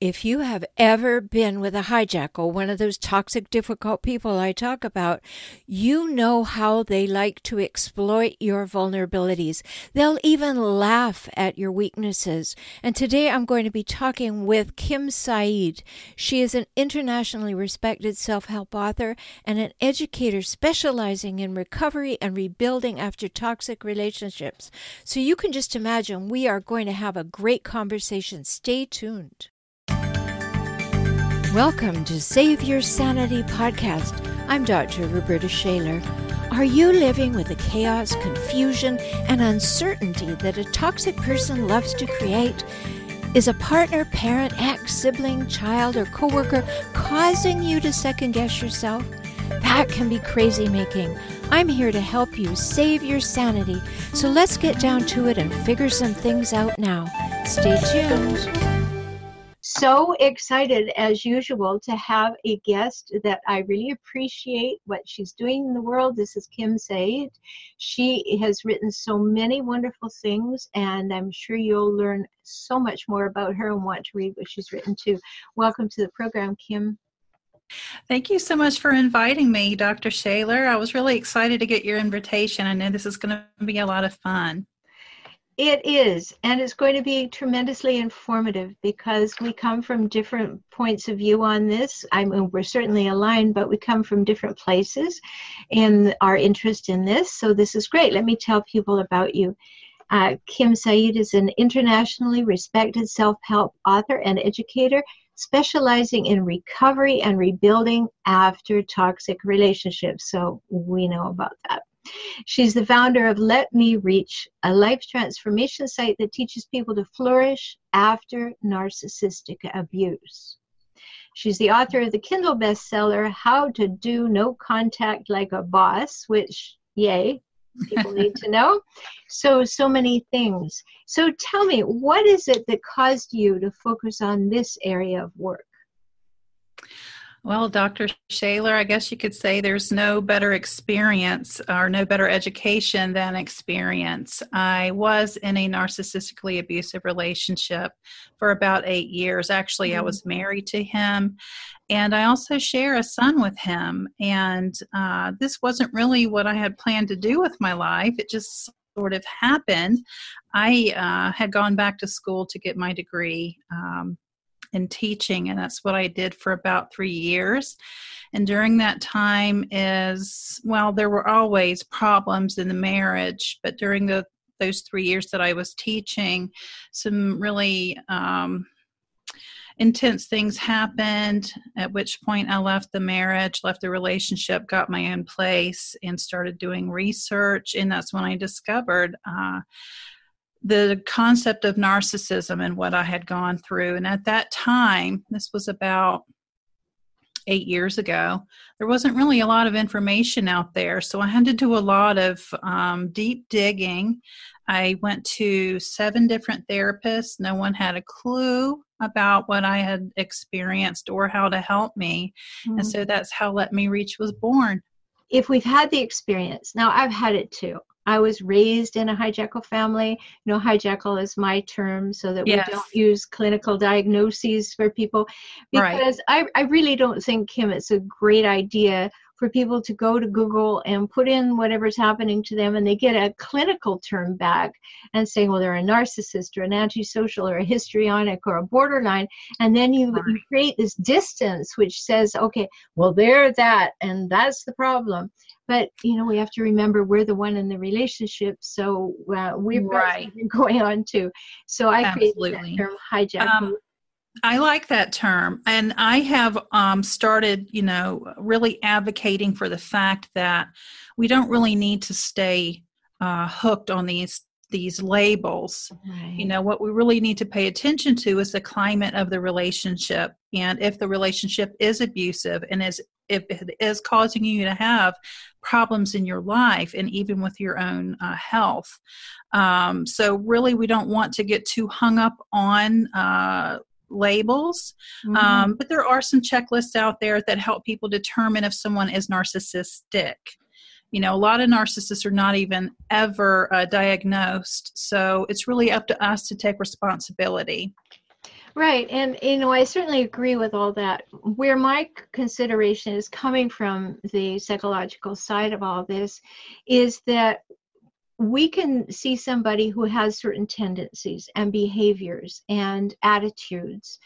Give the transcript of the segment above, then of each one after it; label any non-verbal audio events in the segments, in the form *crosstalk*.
If you have ever been with a hijackal, one of those toxic, difficult people I talk about, you know how they like to exploit your vulnerabilities. They'll even laugh at your weaknesses. And today I'm going to be talking with Kim Saeed. She is an internationally respected self help author and an educator specializing in recovery and rebuilding after toxic relationships. So you can just imagine we are going to have a great conversation. Stay tuned. Welcome to Save Your Sanity podcast. I'm Dr. Roberta Shaler. Are you living with the chaos, confusion, and uncertainty that a toxic person loves to create? Is a partner, parent, ex, sibling, child, or coworker causing you to second guess yourself? That can be crazy making. I'm here to help you save your sanity. So let's get down to it and figure some things out now. Stay tuned so excited as usual to have a guest that I really appreciate what she's doing in the world. This is Kim Saeed. She has written so many wonderful things, and I'm sure you'll learn so much more about her and want to read what she's written too. Welcome to the program, Kim. Thank you so much for inviting me, Dr. Shaler. I was really excited to get your invitation. I know this is going to be a lot of fun. It is, and it's going to be tremendously informative because we come from different points of view on this. I mean, we're certainly aligned, but we come from different places in our interest in this. So this is great. Let me tell people about you. Uh, Kim Saeed is an internationally respected self-help author and educator specializing in recovery and rebuilding after toxic relationships. So we know about that. She's the founder of Let Me Reach, a life transformation site that teaches people to flourish after narcissistic abuse. She's the author of the Kindle bestseller, How to Do No Contact Like a Boss, which, yay, people need to know. *laughs* So, so many things. So, tell me, what is it that caused you to focus on this area of work? Well, Dr. Shaler, I guess you could say there's no better experience or no better education than experience. I was in a narcissistically abusive relationship for about eight years. Actually, mm-hmm. I was married to him, and I also share a son with him. And uh, this wasn't really what I had planned to do with my life. It just sort of happened. I uh, had gone back to school to get my degree. Um, in teaching and that's what i did for about three years. And during that time is well there were always problems in the marriage but during the those three years that i was teaching some really um, intense things happened at which point i left the marriage left the relationship got my own place and started doing research. And that's when i discovered uh, the concept of narcissism and what I had gone through. And at that time, this was about eight years ago, there wasn't really a lot of information out there. So I had to do a lot of um, deep digging. I went to seven different therapists. No one had a clue about what I had experienced or how to help me. Mm-hmm. And so that's how Let Me Reach was born. If we've had the experience, now I've had it too. I was raised in a hijackal family. You know, hijackal is my term so that yes. we don't use clinical diagnoses for people because right. I, I really don't think, Kim, it's a great idea for people to go to Google and put in whatever's happening to them, and they get a clinical term back and saying, well, they're a narcissist or an antisocial or a histrionic or a borderline. And then you, right. you create this distance which says, okay, well, they're that, and that's the problem but you know we have to remember we're the one in the relationship so uh, we're right. *laughs* going on too so i Absolutely. that term hijack um, I like that term. And I have um, started, you know, really advocating for the fact that we don't really need to stay uh, hooked on these these labels. Right. You know, what we really need to pay attention to is the climate of the relationship and if the relationship is abusive and is if it is causing you to have problems in your life and even with your own uh, health. Um, so, really, we don't want to get too hung up on uh, labels, mm-hmm. um, but there are some checklists out there that help people determine if someone is narcissistic. You know, a lot of narcissists are not even ever uh, diagnosed, so it's really up to us to take responsibility. Right. And, you know, I certainly agree with all that. Where my consideration is coming from the psychological side of all this is that we can see somebody who has certain tendencies and behaviors and attitudes.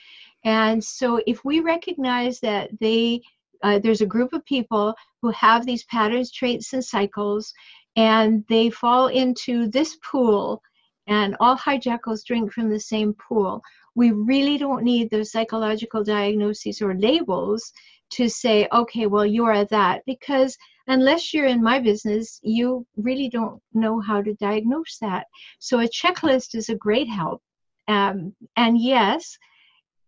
And so if we recognize that they, uh, there's a group of people who have these patterns, traits, and cycles, and they fall into this pool, and all hijackals drink from the same pool we really don't need those psychological diagnoses or labels to say, okay, well, you are that, because unless you're in my business, you really don't know how to diagnose that. So a checklist is a great help. Um, and yes,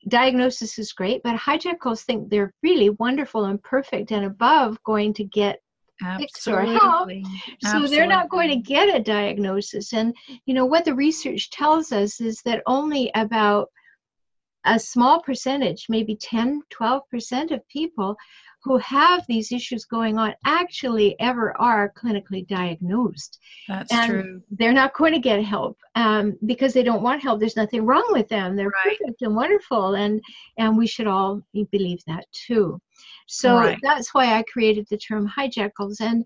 diagnosis is great, but hijackals think they're really wonderful and perfect and above going to get Absolutely. or help. So they're not going to get a diagnosis. And you know what the research tells us is that only about a small percentage, maybe 10, 12% of people who have these issues going on actually ever are clinically diagnosed. That's and true. They're not going to get help um, because they don't want help. There's nothing wrong with them. They're right. perfect and wonderful, and and we should all believe that too. So right. that's why I created the term hijackals, and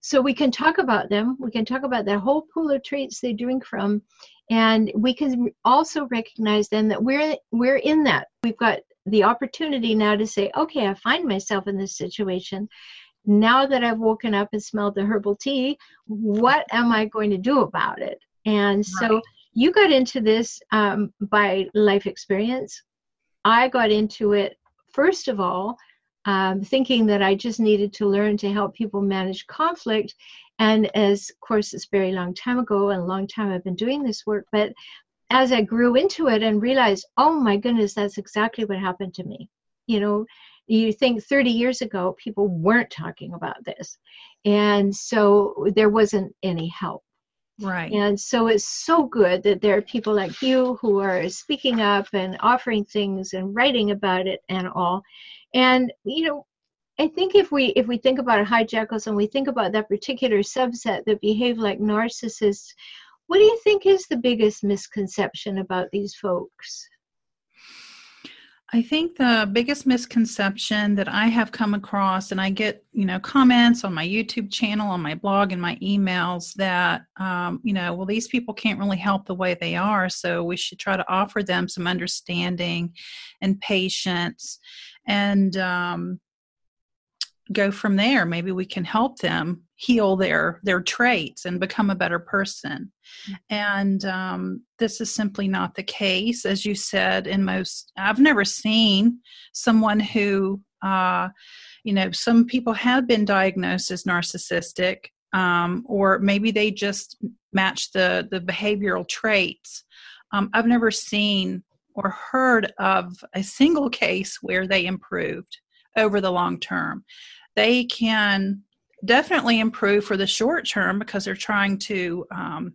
so we can talk about them. We can talk about that whole pool of traits they drink from, and we can also recognize then that we're we're in that. We've got the opportunity now to say okay i find myself in this situation. Now that i've woken up and smelled the herbal tea what am i going to do about it? And so right. you got into this um, by life experience. I got into it first of all um, thinking that i just needed to learn to help people manage conflict and as of course it's a very long time ago and a long time i've been doing this work but as i grew into it and realized oh my goodness that's exactly what happened to me. You know you think 30 years ago people weren't talking about this. And so there wasn't any help. Right. And so it's so good that there are people like you who are speaking up and offering things and writing about it and all. And you know I think if we if we think about hijackals and we think about that particular subset that behave like narcissists, what do you think is the biggest misconception about these folks? I think the biggest misconception that I have come across, and I get, you know, comments on my YouTube channel, on my blog, and my emails that, um, you know, well, these people can't really help the way they are, so we should try to offer them some understanding and patience. And, um, go from there. Maybe we can help them heal their their traits and become a better person. Mm-hmm. and um, this is simply not the case. As you said in most i've never seen someone who uh, you know some people have been diagnosed as narcissistic um, or maybe they just match the the behavioral traits. Um, i've never seen or heard of a single case where they improved over the long term they can definitely improve for the short term because they're trying to um,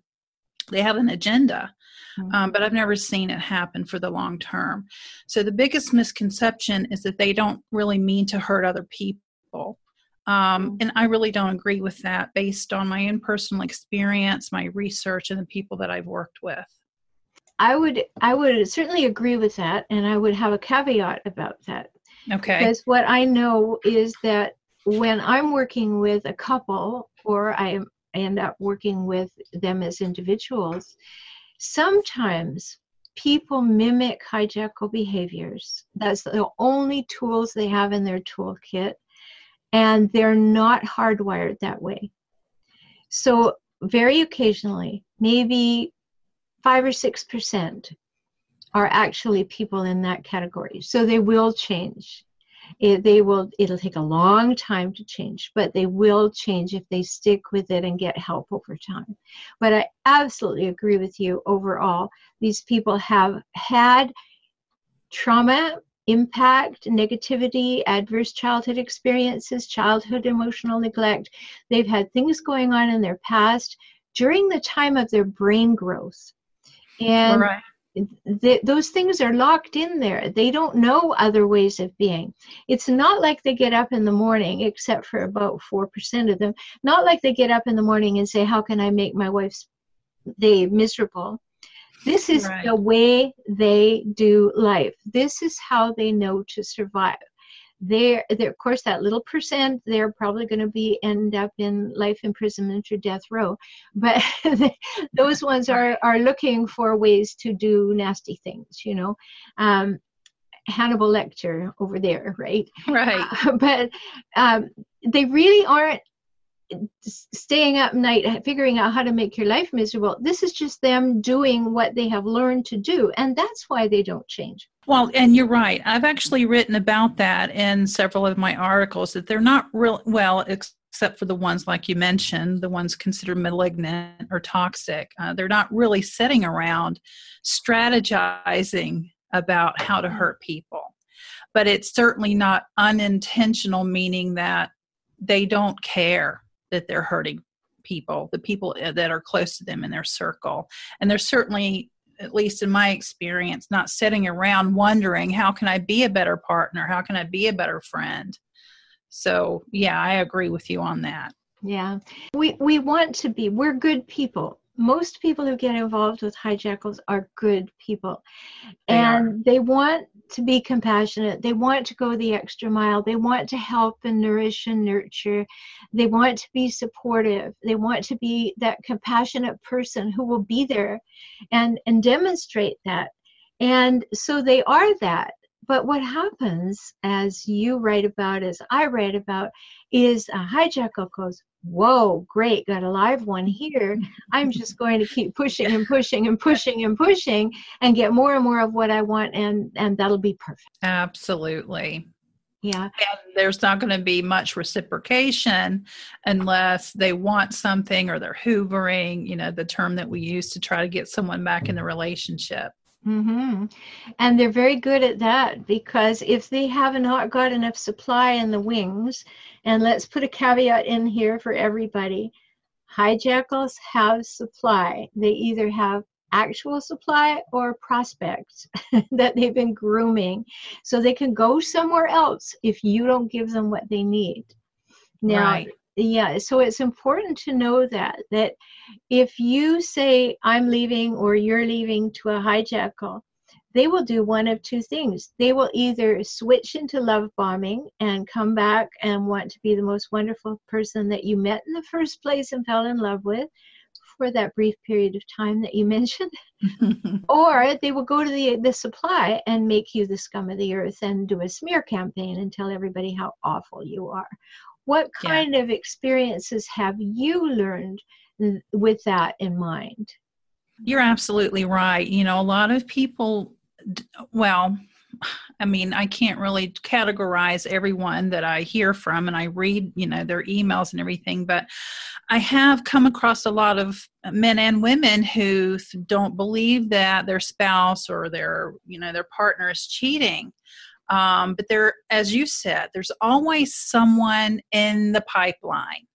they have an agenda mm-hmm. um, but i've never seen it happen for the long term. So the biggest misconception is that they don't really mean to hurt other people. Um, mm-hmm. and i really don't agree with that based on my own personal experience my research and the people that i've worked with. I would i would certainly agree with that and i would have a caveat about that. Okay. Because what i know is that when I'm working with a couple or I end up working with them as individuals, sometimes people mimic hijackal behaviors. That's the only tools they have in their toolkit, and they're not hardwired that way. So, very occasionally, maybe five or six percent are actually people in that category. So, they will change it, they will it'll take a long time to change but they will change if they stick with it and get help over time but i absolutely agree with you overall these people have had trauma impact, negativity, adverse childhood experiences, childhood emotional neglect. They've had things going on in their past during the time of their brain growth. And right. Th- those things are locked in there. They don't know other ways of being. It's not like they get up in the morning, except for about 4% of them, not like they get up in the morning and say, How can I make my wife's day miserable? This is right. the way they do life. This is how they know to survive. They're, they're, of course, that little percent, they're probably going to be end up in life imprisonment or death row. But *laughs* those ones are, are looking for ways to do nasty things, you know. Um, Hannibal Lecter over there, right? Right. Uh, *laughs* but um, they really aren't staying up night figuring out how to make your life miserable this is just them doing what they have learned to do and that's why they don't change well and you're right. I've actually written about that in several of my articles that they're not real well except for the ones like you mentioned the ones considered malignant or toxic. Uh, they're not really sitting around strategizing about how to hurt people. But it's certainly not unintentional meaning that they don't care that they're hurting people, the people uh, that are close to them in their circle. And they're certainly, at least in my experience, not sitting around wondering, how can I be a better partner? How can I be a better friend? So, yeah, I agree with you on that. Yeah. We we want to be we're good people most people who get involved with hijackals are good people they and are. they want to be compassionate. They want to go the extra mile. They want to help and nourish and nurture. They want to be supportive. They want to be that compassionate person who will be there and and demonstrate that. And so they are that. But what happens as you write about as i write about is a hijackal goes whoa, great, got a live one here. I'm just going to keep pushing and pushing and pushing and pushing and get more and more of what I want, and and that'll be perfect. Absolutely. Yeah. And there's not going to be much reciprocation unless they want something or they're hoovering, you know, the term that we use to try to get someone back in the relationship. Mm-hmm. And they're very good at that because if they have not got enough supply in the wings, and let's put a caveat in here for everybody hijackals have supply. They either have actual supply or prospects *laughs* that they've been grooming. So they can go somewhere else if you don't give them what they need. Now, right yeah so it's important to know that that if you say i'm leaving or you're leaving to a hijackal they will do one of two things. They will either switch into love bombing and come back and want to be the most wonderful person that you met in the first place and fell in love with for that brief period of time that you *laughs* mentioned *laughs* or they will go to the the supply and make you the scum of the earth and do a smear campaign and tell everybody how awful you are what kind yeah. of experiences have you learned with that in mind? You're absolutely right. You know, a lot of people, well, I mean, I can't really categorize everyone that I hear from and I read, you know, their emails and everything, but I have come across a lot of men and women who don't believe that their spouse or their, you know, their partner is cheating. Um, but there, as you said, there's always someone in the pipeline.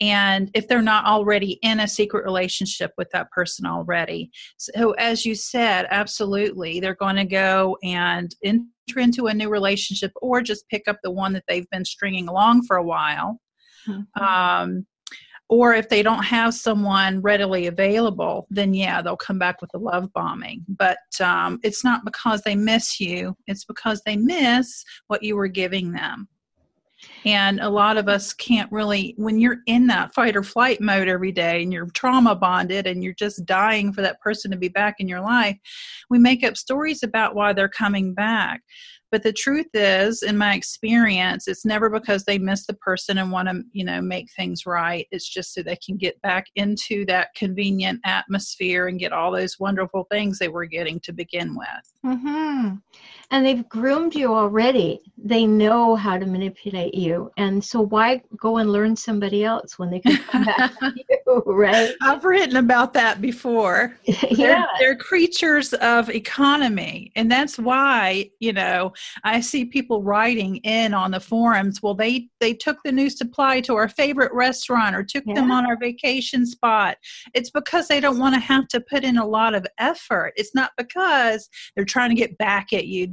And if they're not already in a secret relationship with that person already. So, as you said, absolutely, they're going to go and enter into a new relationship or just pick up the one that they've been stringing along for a while. Mm-hmm. Um, or if they don't have someone readily available then yeah they'll come back with the love bombing. But um, it's not because they miss you it's because they miss what you were giving them and a lot of us can't really when you're in that fight or flight mode every day and you're trauma bonded and you're just dying for that person to be back in your life we make up stories about why they're coming back. But the truth is in my experience it's never because they miss the person and want to you know make things right. It's just so they can get back into that convenient atmosphere and get all those wonderful things they were getting to begin with. Mm-hmm. and they've groomed you already. They know how to manipulate you and so why go and learn somebody else when they can come back to *laughs* you right i've written about that before *laughs* yeah they're, they're creatures of economy and that's why you know I see people writing in on the forums. Well, they they took the new supply to our favorite restaurant or took yeah. them on our vacation spot. It's because they don't want to have to put in a lot of effort. It's not because they're trying to get back at you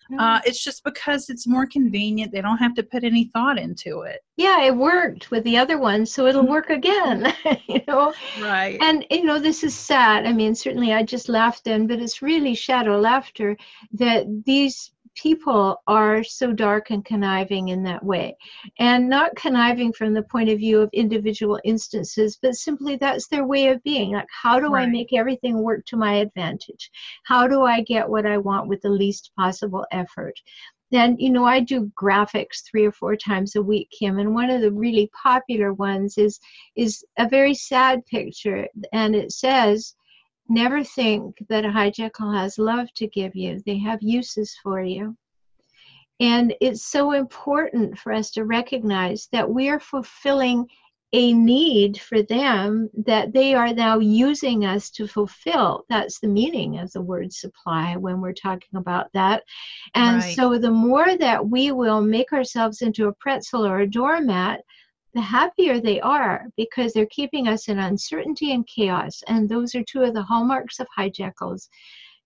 uh-huh. Uh, it's just because it's more convenient. They don't have to put any thought into it. Yeah, it worked with the other one, so it'll work again. *laughs* you know, right? And you know, this is sad. I mean, certainly I just laughed then, but it's really shadow laughter that these people are so dark and conniving in that way. And not conniving from the point of view of individual instances, but simply that's their way of being. Like, how do right. I make everything work to my advantage? How do I get what I want with the least possible effort? Then, you know, I do graphics three or four times a week, Kim, and one of the really popular ones is is a very sad picture, and it says, Never think that a hijackal has love to give you. They have uses for you. And it's so important for us to recognize that we are fulfilling a need for them that they are now using us to fulfill. That's the meaning of the word supply when we're talking about that. And right. so the more that we will make ourselves into a pretzel or a doormat, the happier they are because they're keeping us in uncertainty and chaos. And those are two of the hallmarks of hijackals.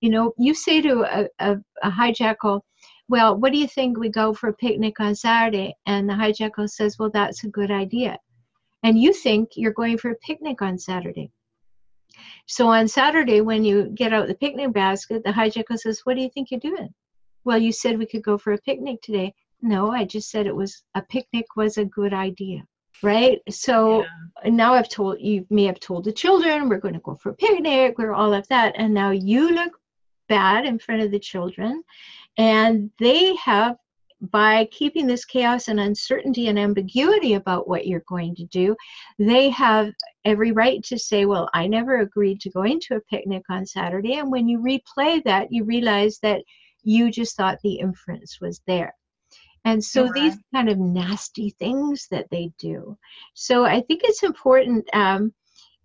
You know, you say to a, a, a hijackal, well, what do you think we go for a picnic on Saturday? And the hijackal says, well, that's a good idea. And you think you're going for a picnic on Saturday. So on Saturday, when you get out the picnic basket, the hijackal says, what do you think you're doing? Well, you said we could go for a picnic today. No, I just said it was a picnic was a good idea right so yeah. now i've told you may have told the children we're going to go for a picnic we're all of that and now you look bad in front of the children and they have by keeping this chaos and uncertainty and ambiguity about what you're going to do, they have every right to say, Well, I never agreed to going to a picnic on Saturday. And when you replay that, you realize that you just thought the inference was there. And so these kind of nasty things that they do. So I think it's important. Um,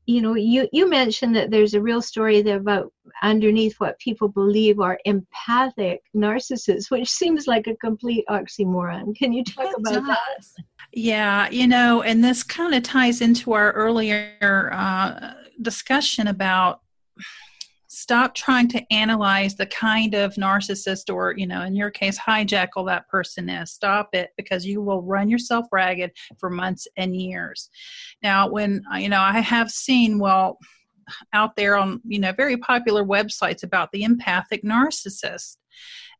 you know, you you mentioned that there's a real story there about underneath what people believe are empathic narcissists, which seems like a complete oxymoron. Can you talk it about does. that? Yeah, you know, and this kind of ties into our earlier uh, discussion about stop trying to analyze the kind of narcissist or you know in your case hijackal that person is. Stop it because you will run yourself ragged for months and years. Now when you know i have seen well out there on you know very popular websites about the empathic narcissist.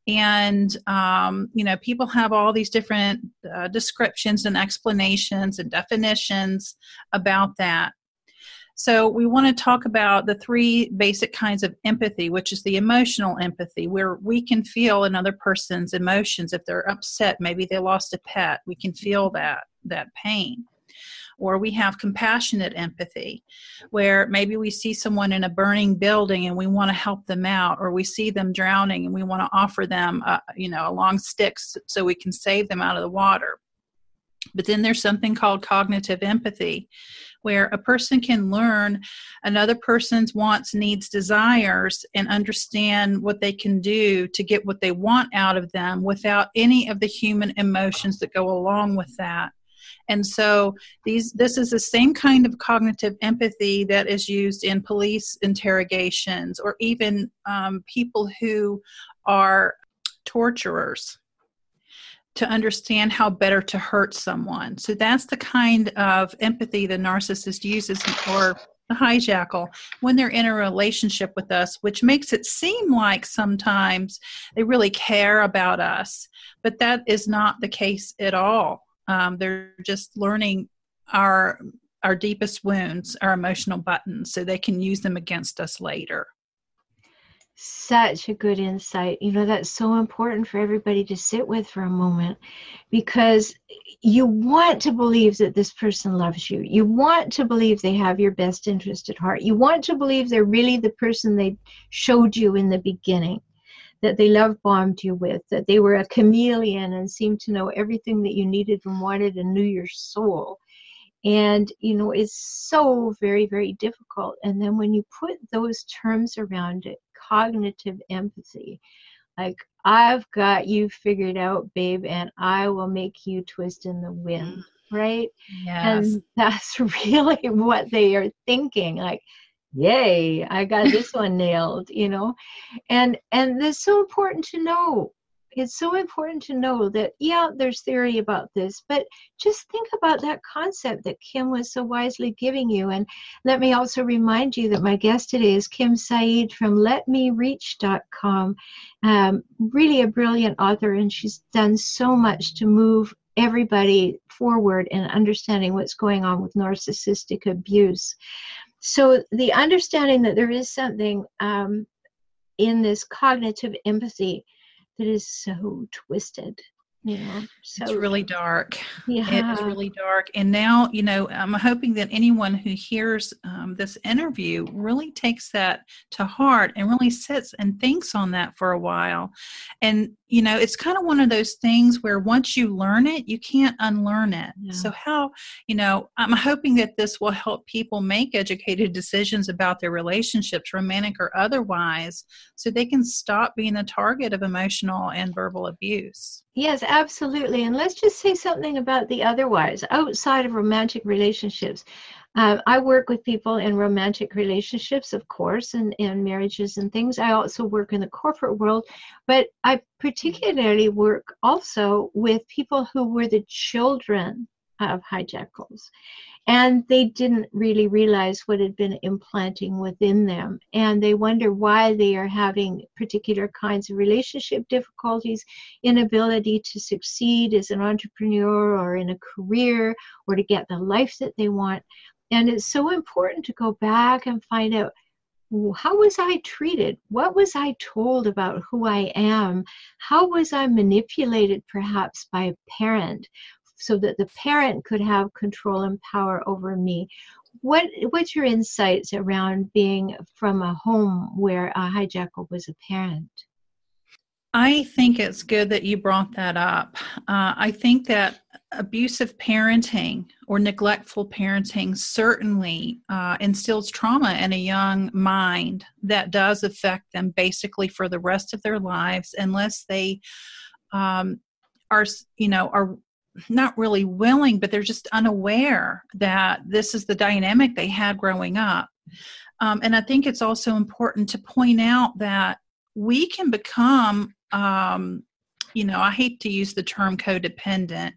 And um, you know people have all these different uh, descriptions and explanations and definitions about that so, we want to talk about the three basic kinds of empathy, which is the emotional empathy, where we can feel another person's emotions. If they're upset, maybe they lost a pet, we can feel that, that pain. Or we have compassionate empathy, where maybe we see someone in a burning building and we want to help them out, or we see them drowning and we want to offer them, a, you know, a long stick so we can save them out of the water. But then there's something called cognitive empathy, where a person can learn another person's wants, needs, desires, and understand what they can do to get what they want out of them without any of the human emotions that go along with that. And so these this is the same kind of cognitive empathy that is used in police interrogations or even um, people who are torturers to understand how better to hurt someone. So that's the kind of empathy the narcissist uses or the hijackal when they're in a relationship with us, which makes it seem like sometimes they really care about us, but that is not the case at all. Um, they're just learning our our deepest wounds, our emotional buttons, so they can use them against us later such a good insight. You know, that's so important for everybody to sit with for a moment because you want to believe that this person loves you. You want to believe they have your best interest at heart. You want to believe they're really the person they showed you in the beginning, that they love bombed you with, that they were a chameleon and seemed to know everything that you needed and wanted and knew your soul and you know it's so very very difficult and then when you put those terms around it cognitive empathy. Like, I've got you figured out, babe, and I will make you twist in the wind. Mm. Right? Yes. And *laughs* that's really what they are thinking. Like, yay, I got this one nailed, you know? And and it's so important to know it's so important to know that yeah there's theory about this but just think about that concept that kim was so wisely giving you. And let me also remind you that my guest today is kim saeed from letmereach.com um, really a brilliant author and she's done so much to move everybody forward in understanding what's going on with narcissistic abuse. So the understanding that there is something um, in this cognitive empathy that is so twisted know so it's really dark. Yeah it is really dark. And now you know i'm hoping that anyone who hears um, this interview really takes that to heart and really sits and thinks on that for a while. And you know it's kind of one of those things where once you learn it you can't unlearn it. Yeah. so how you know i'm hoping that this will help people make educated decisions about their relationships romantic or otherwise so they can stop being the target of emotional and verbal abuse yes absolutely and let's just say something about the otherwise outside of romantic relationships um, I work with people in romantic relationships, of course, and in marriages and things. I also work in the corporate world, but I particularly work also with people who were the children of hijackals. And they didn't really realize what had been implanting within them. And they wonder why they are having particular kinds of relationship difficulties, inability to succeed as an entrepreneur or in a career or to get the life that they want. And it's so important to go back and find out how was I treated? What was I told about who I am? How was I manipulated perhaps by a parent so that the parent could have control and power over me? What what's your insights around being from a home where a hijackal was a parent? I think it's good that you brought that up. Uh, I think that abusive parenting or neglectful parenting certainly uh, instills trauma in a young mind that does affect them basically for the rest of their lives unless they um, are you know are not really willing but they're just unaware that this is the dynamic they had growing up um, and i think it's also important to point out that we can become um, you know i hate to use the term codependent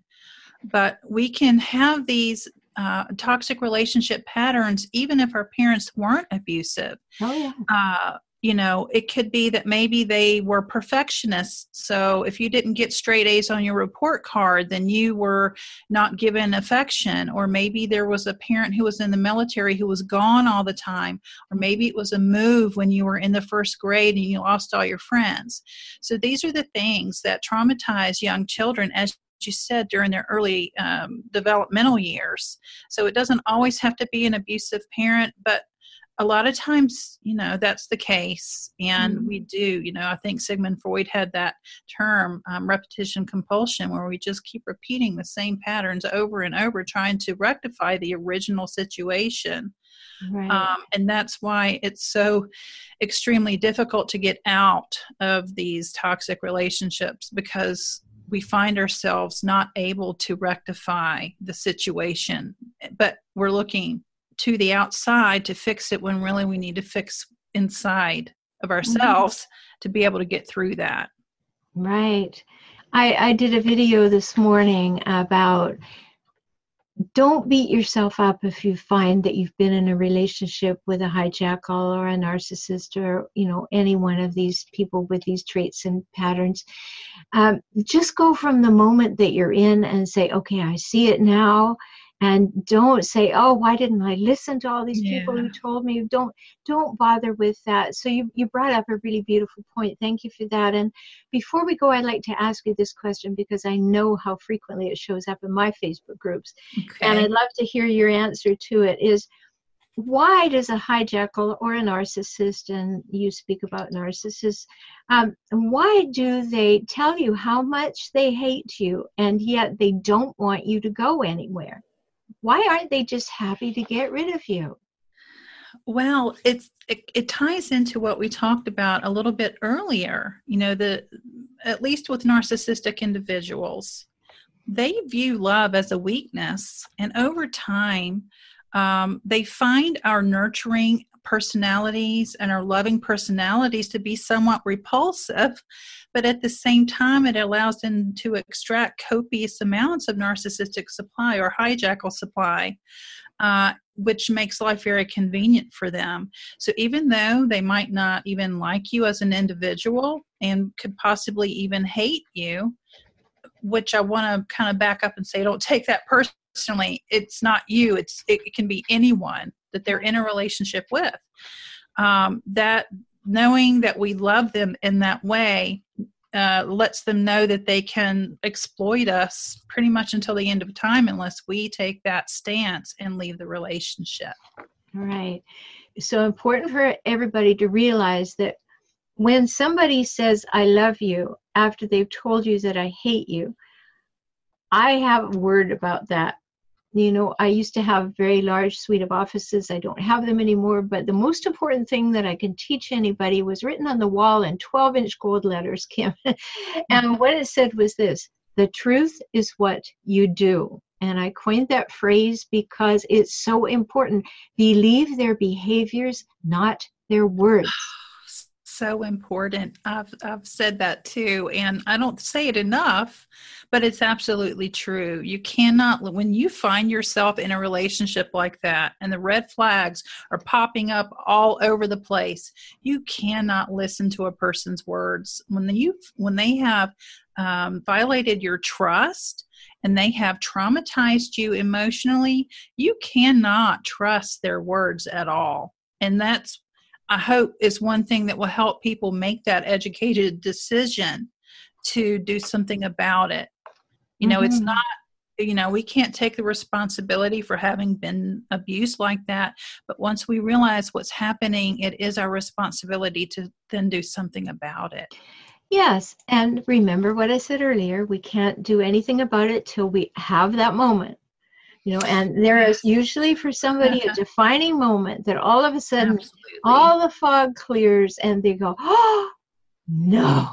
but we can have these uh, toxic relationship patterns even if our parents weren't abusive. Oh, yeah. Uh, you know, it could be that maybe they were perfectionists. So if you didn't get straight A's on your report card, then you were not given affection. Or maybe there was a parent who was in the military who was gone all the time. Or maybe it was a move when you were in the first grade and you lost all your friends. So these are the things that traumatize young children as you said during their early um, developmental years. So it doesn't always have to be an abusive parent, but a lot of times, you know, that's the case. And mm-hmm. we do, you know, I think Sigmund Freud had that term, um, repetition compulsion, where we just keep repeating the same patterns over and over, trying to rectify the original situation. Right. Um, and that's why it's so extremely difficult to get out of these toxic relationships because we find ourselves not able to rectify the situation, but we're looking to the outside to fix it when really we need to fix inside of mm-hmm. ourselves mm-hmm. to be able to get through that. Right. I, I did a video this morning about don't beat yourself up if you find that you've been in a relationship with a hijackal or a narcissist or you know any one of these people with these traits and patterns um, just go from the moment that you're in and say okay i see it now and don't say oh why didn't i listen to all these yeah. people who told me? Don't don't bother with that. So you, you brought up a really beautiful point. Thank you for that. And before we go i'd like to ask you this question because i know how frequently it shows up in my facebook groups. Okay. and i'd love to hear your answer to it. Is why does a hijackal or a narcissist and you speak about narcissists um, why do they tell you how much they hate you and yet they don't want you to go anywhere why aren't they just happy to get rid of you? Well, it's it, it, ties into what we talked about a little bit earlier. You know, the at least with narcissistic individuals, they view love as a weakness, and over time, um, they find our nurturing personalities and our loving personalities to be somewhat repulsive, but at the same time, it allows them to extract copious amounts of narcissistic supply or hijackal supply. Uh, which makes life very convenient for them. So even though they might not even like you as an individual and could possibly even hate you, which I want to kind of back up and say, don't take that personally. It's not you. It's it can be anyone that they're in a relationship with. Um, that knowing that we love them in that way uh, lets them know that they can exploit us pretty much until the end of time unless we take that stance and leave the relationship. Right. So important for everybody to realize that when somebody says, I love you, after they've told you that I hate you, I have a word about that you know i used to have very large suite of offices. I don't have them anymore but the most important thing that i can teach anybody was written on the wall in 12 inch gold letters kim. *laughs* And what it said was this the truth is what you do. And i coined that phrase because it's so important. Believe their behaviors not their words so important. I've I've said that too, and I don't say it enough, but it's absolutely true. You cannot when you find yourself in a relationship like that, and the red flags are popping up all over the place. You cannot listen to a person's words when you when they have um, violated your trust and they have traumatized you emotionally. You cannot trust their words at all and that's I hope is one thing that will help people make that educated decision to do something about it. You know, mm-hmm. it's not you know, we can't take the responsibility for having been abused like that, but once we realize what's happening, it is our responsibility to then do something about it. Yes, and remember what I said earlier, we can't do anything about it till we have that moment you know and there is usually for somebody a uh-huh. defining moment that all of a sudden Absolutely. all the fog clears and they go oh no.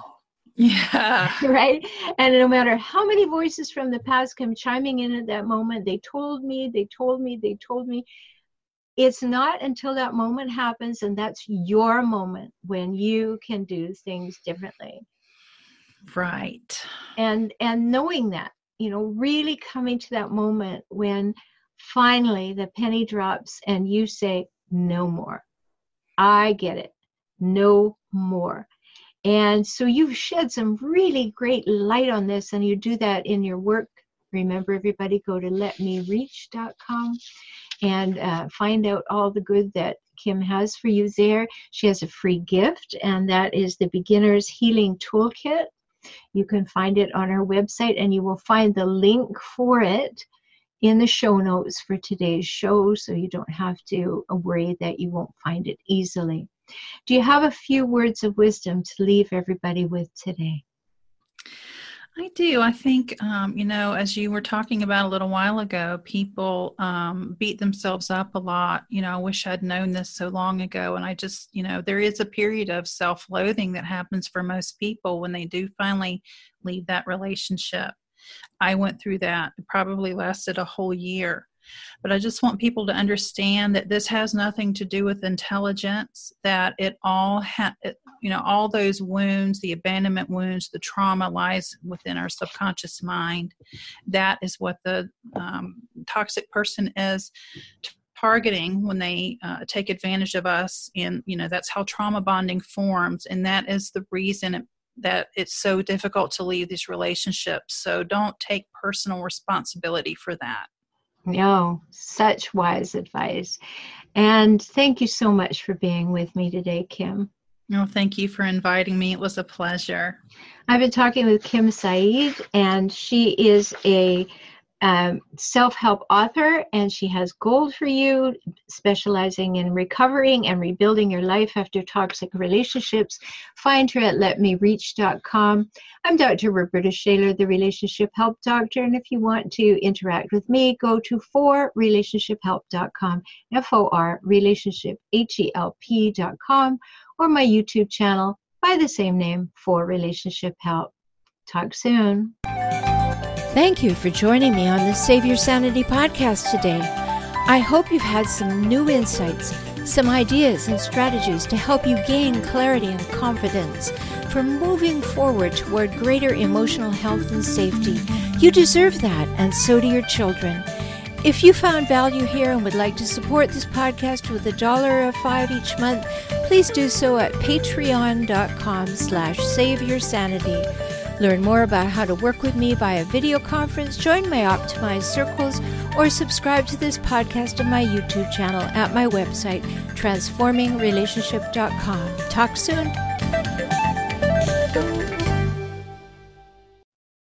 Yeah. *laughs* Right? And no matter how many voices from the past come chiming in at that moment they told me they told me they told me it's not until that moment happens and that's your moment when you can do things differently. Right. And and knowing that you know, really coming to that moment when finally the penny drops and you say, no more. I get it. No more. And so you've shed some really great light on this, and you do that in your work. Remember, everybody, go to letmereach.com and uh, find out all the good that Kim has for you there. She has a free gift, and that is the Beginner's Healing Toolkit. You can find it on our website, and you will find the link for it in the show notes for today's show so you don't have to worry that you won't find it easily. Do you have a few words of wisdom to leave everybody with today? I do. I think, um, you know, as you were talking about a little while ago, people um, beat themselves up a lot. You know, I wish I'd known this so long ago. And I just, you know, there is a period of self loathing that happens for most people when they do finally leave that relationship. I went through that. It probably lasted a whole year. But I just want people to understand that this has nothing to do with intelligence, that it all, ha- it, you know, all those wounds, the abandonment wounds, the trauma lies within our subconscious mind. That is what the um, toxic person is targeting when they uh, take advantage of us and you know that's how trauma bonding forms and that is the reason that it's so difficult to leave these relationships so don't take personal responsibility for that no, such wise advice. And thank you so much for being with me today, Kim. No, thank you for inviting me. It was a pleasure. I've been talking with Kim Saeed, and she is a um, self help author, and she has gold for you, specializing in recovering and rebuilding your life after toxic relationships. Find her at letmereach.com. I'm Dr. Roberta Shaler, the Relationship Help Doctor, and if you want to interact with me, go to forrelationshiphelp.com, F O R, relationship, H E L P.com, or my YouTube channel by the same name, For Relationship Help. Talk soon. Thank you for joining me on the Save Your Sanity podcast today. I hope you've had some new insights, some ideas and strategies to help you gain clarity and confidence for moving forward toward greater emotional health and safety. You deserve that, and so do your children. If you found value here and would like to support this podcast with a dollar or five each month, please do so at patreon.com slash saveyoursanity. Learn more about how to work with me via video conference, join my optimized circles, or subscribe to this podcast on my YouTube channel at my website, transformingrelationship.com. Talk soon.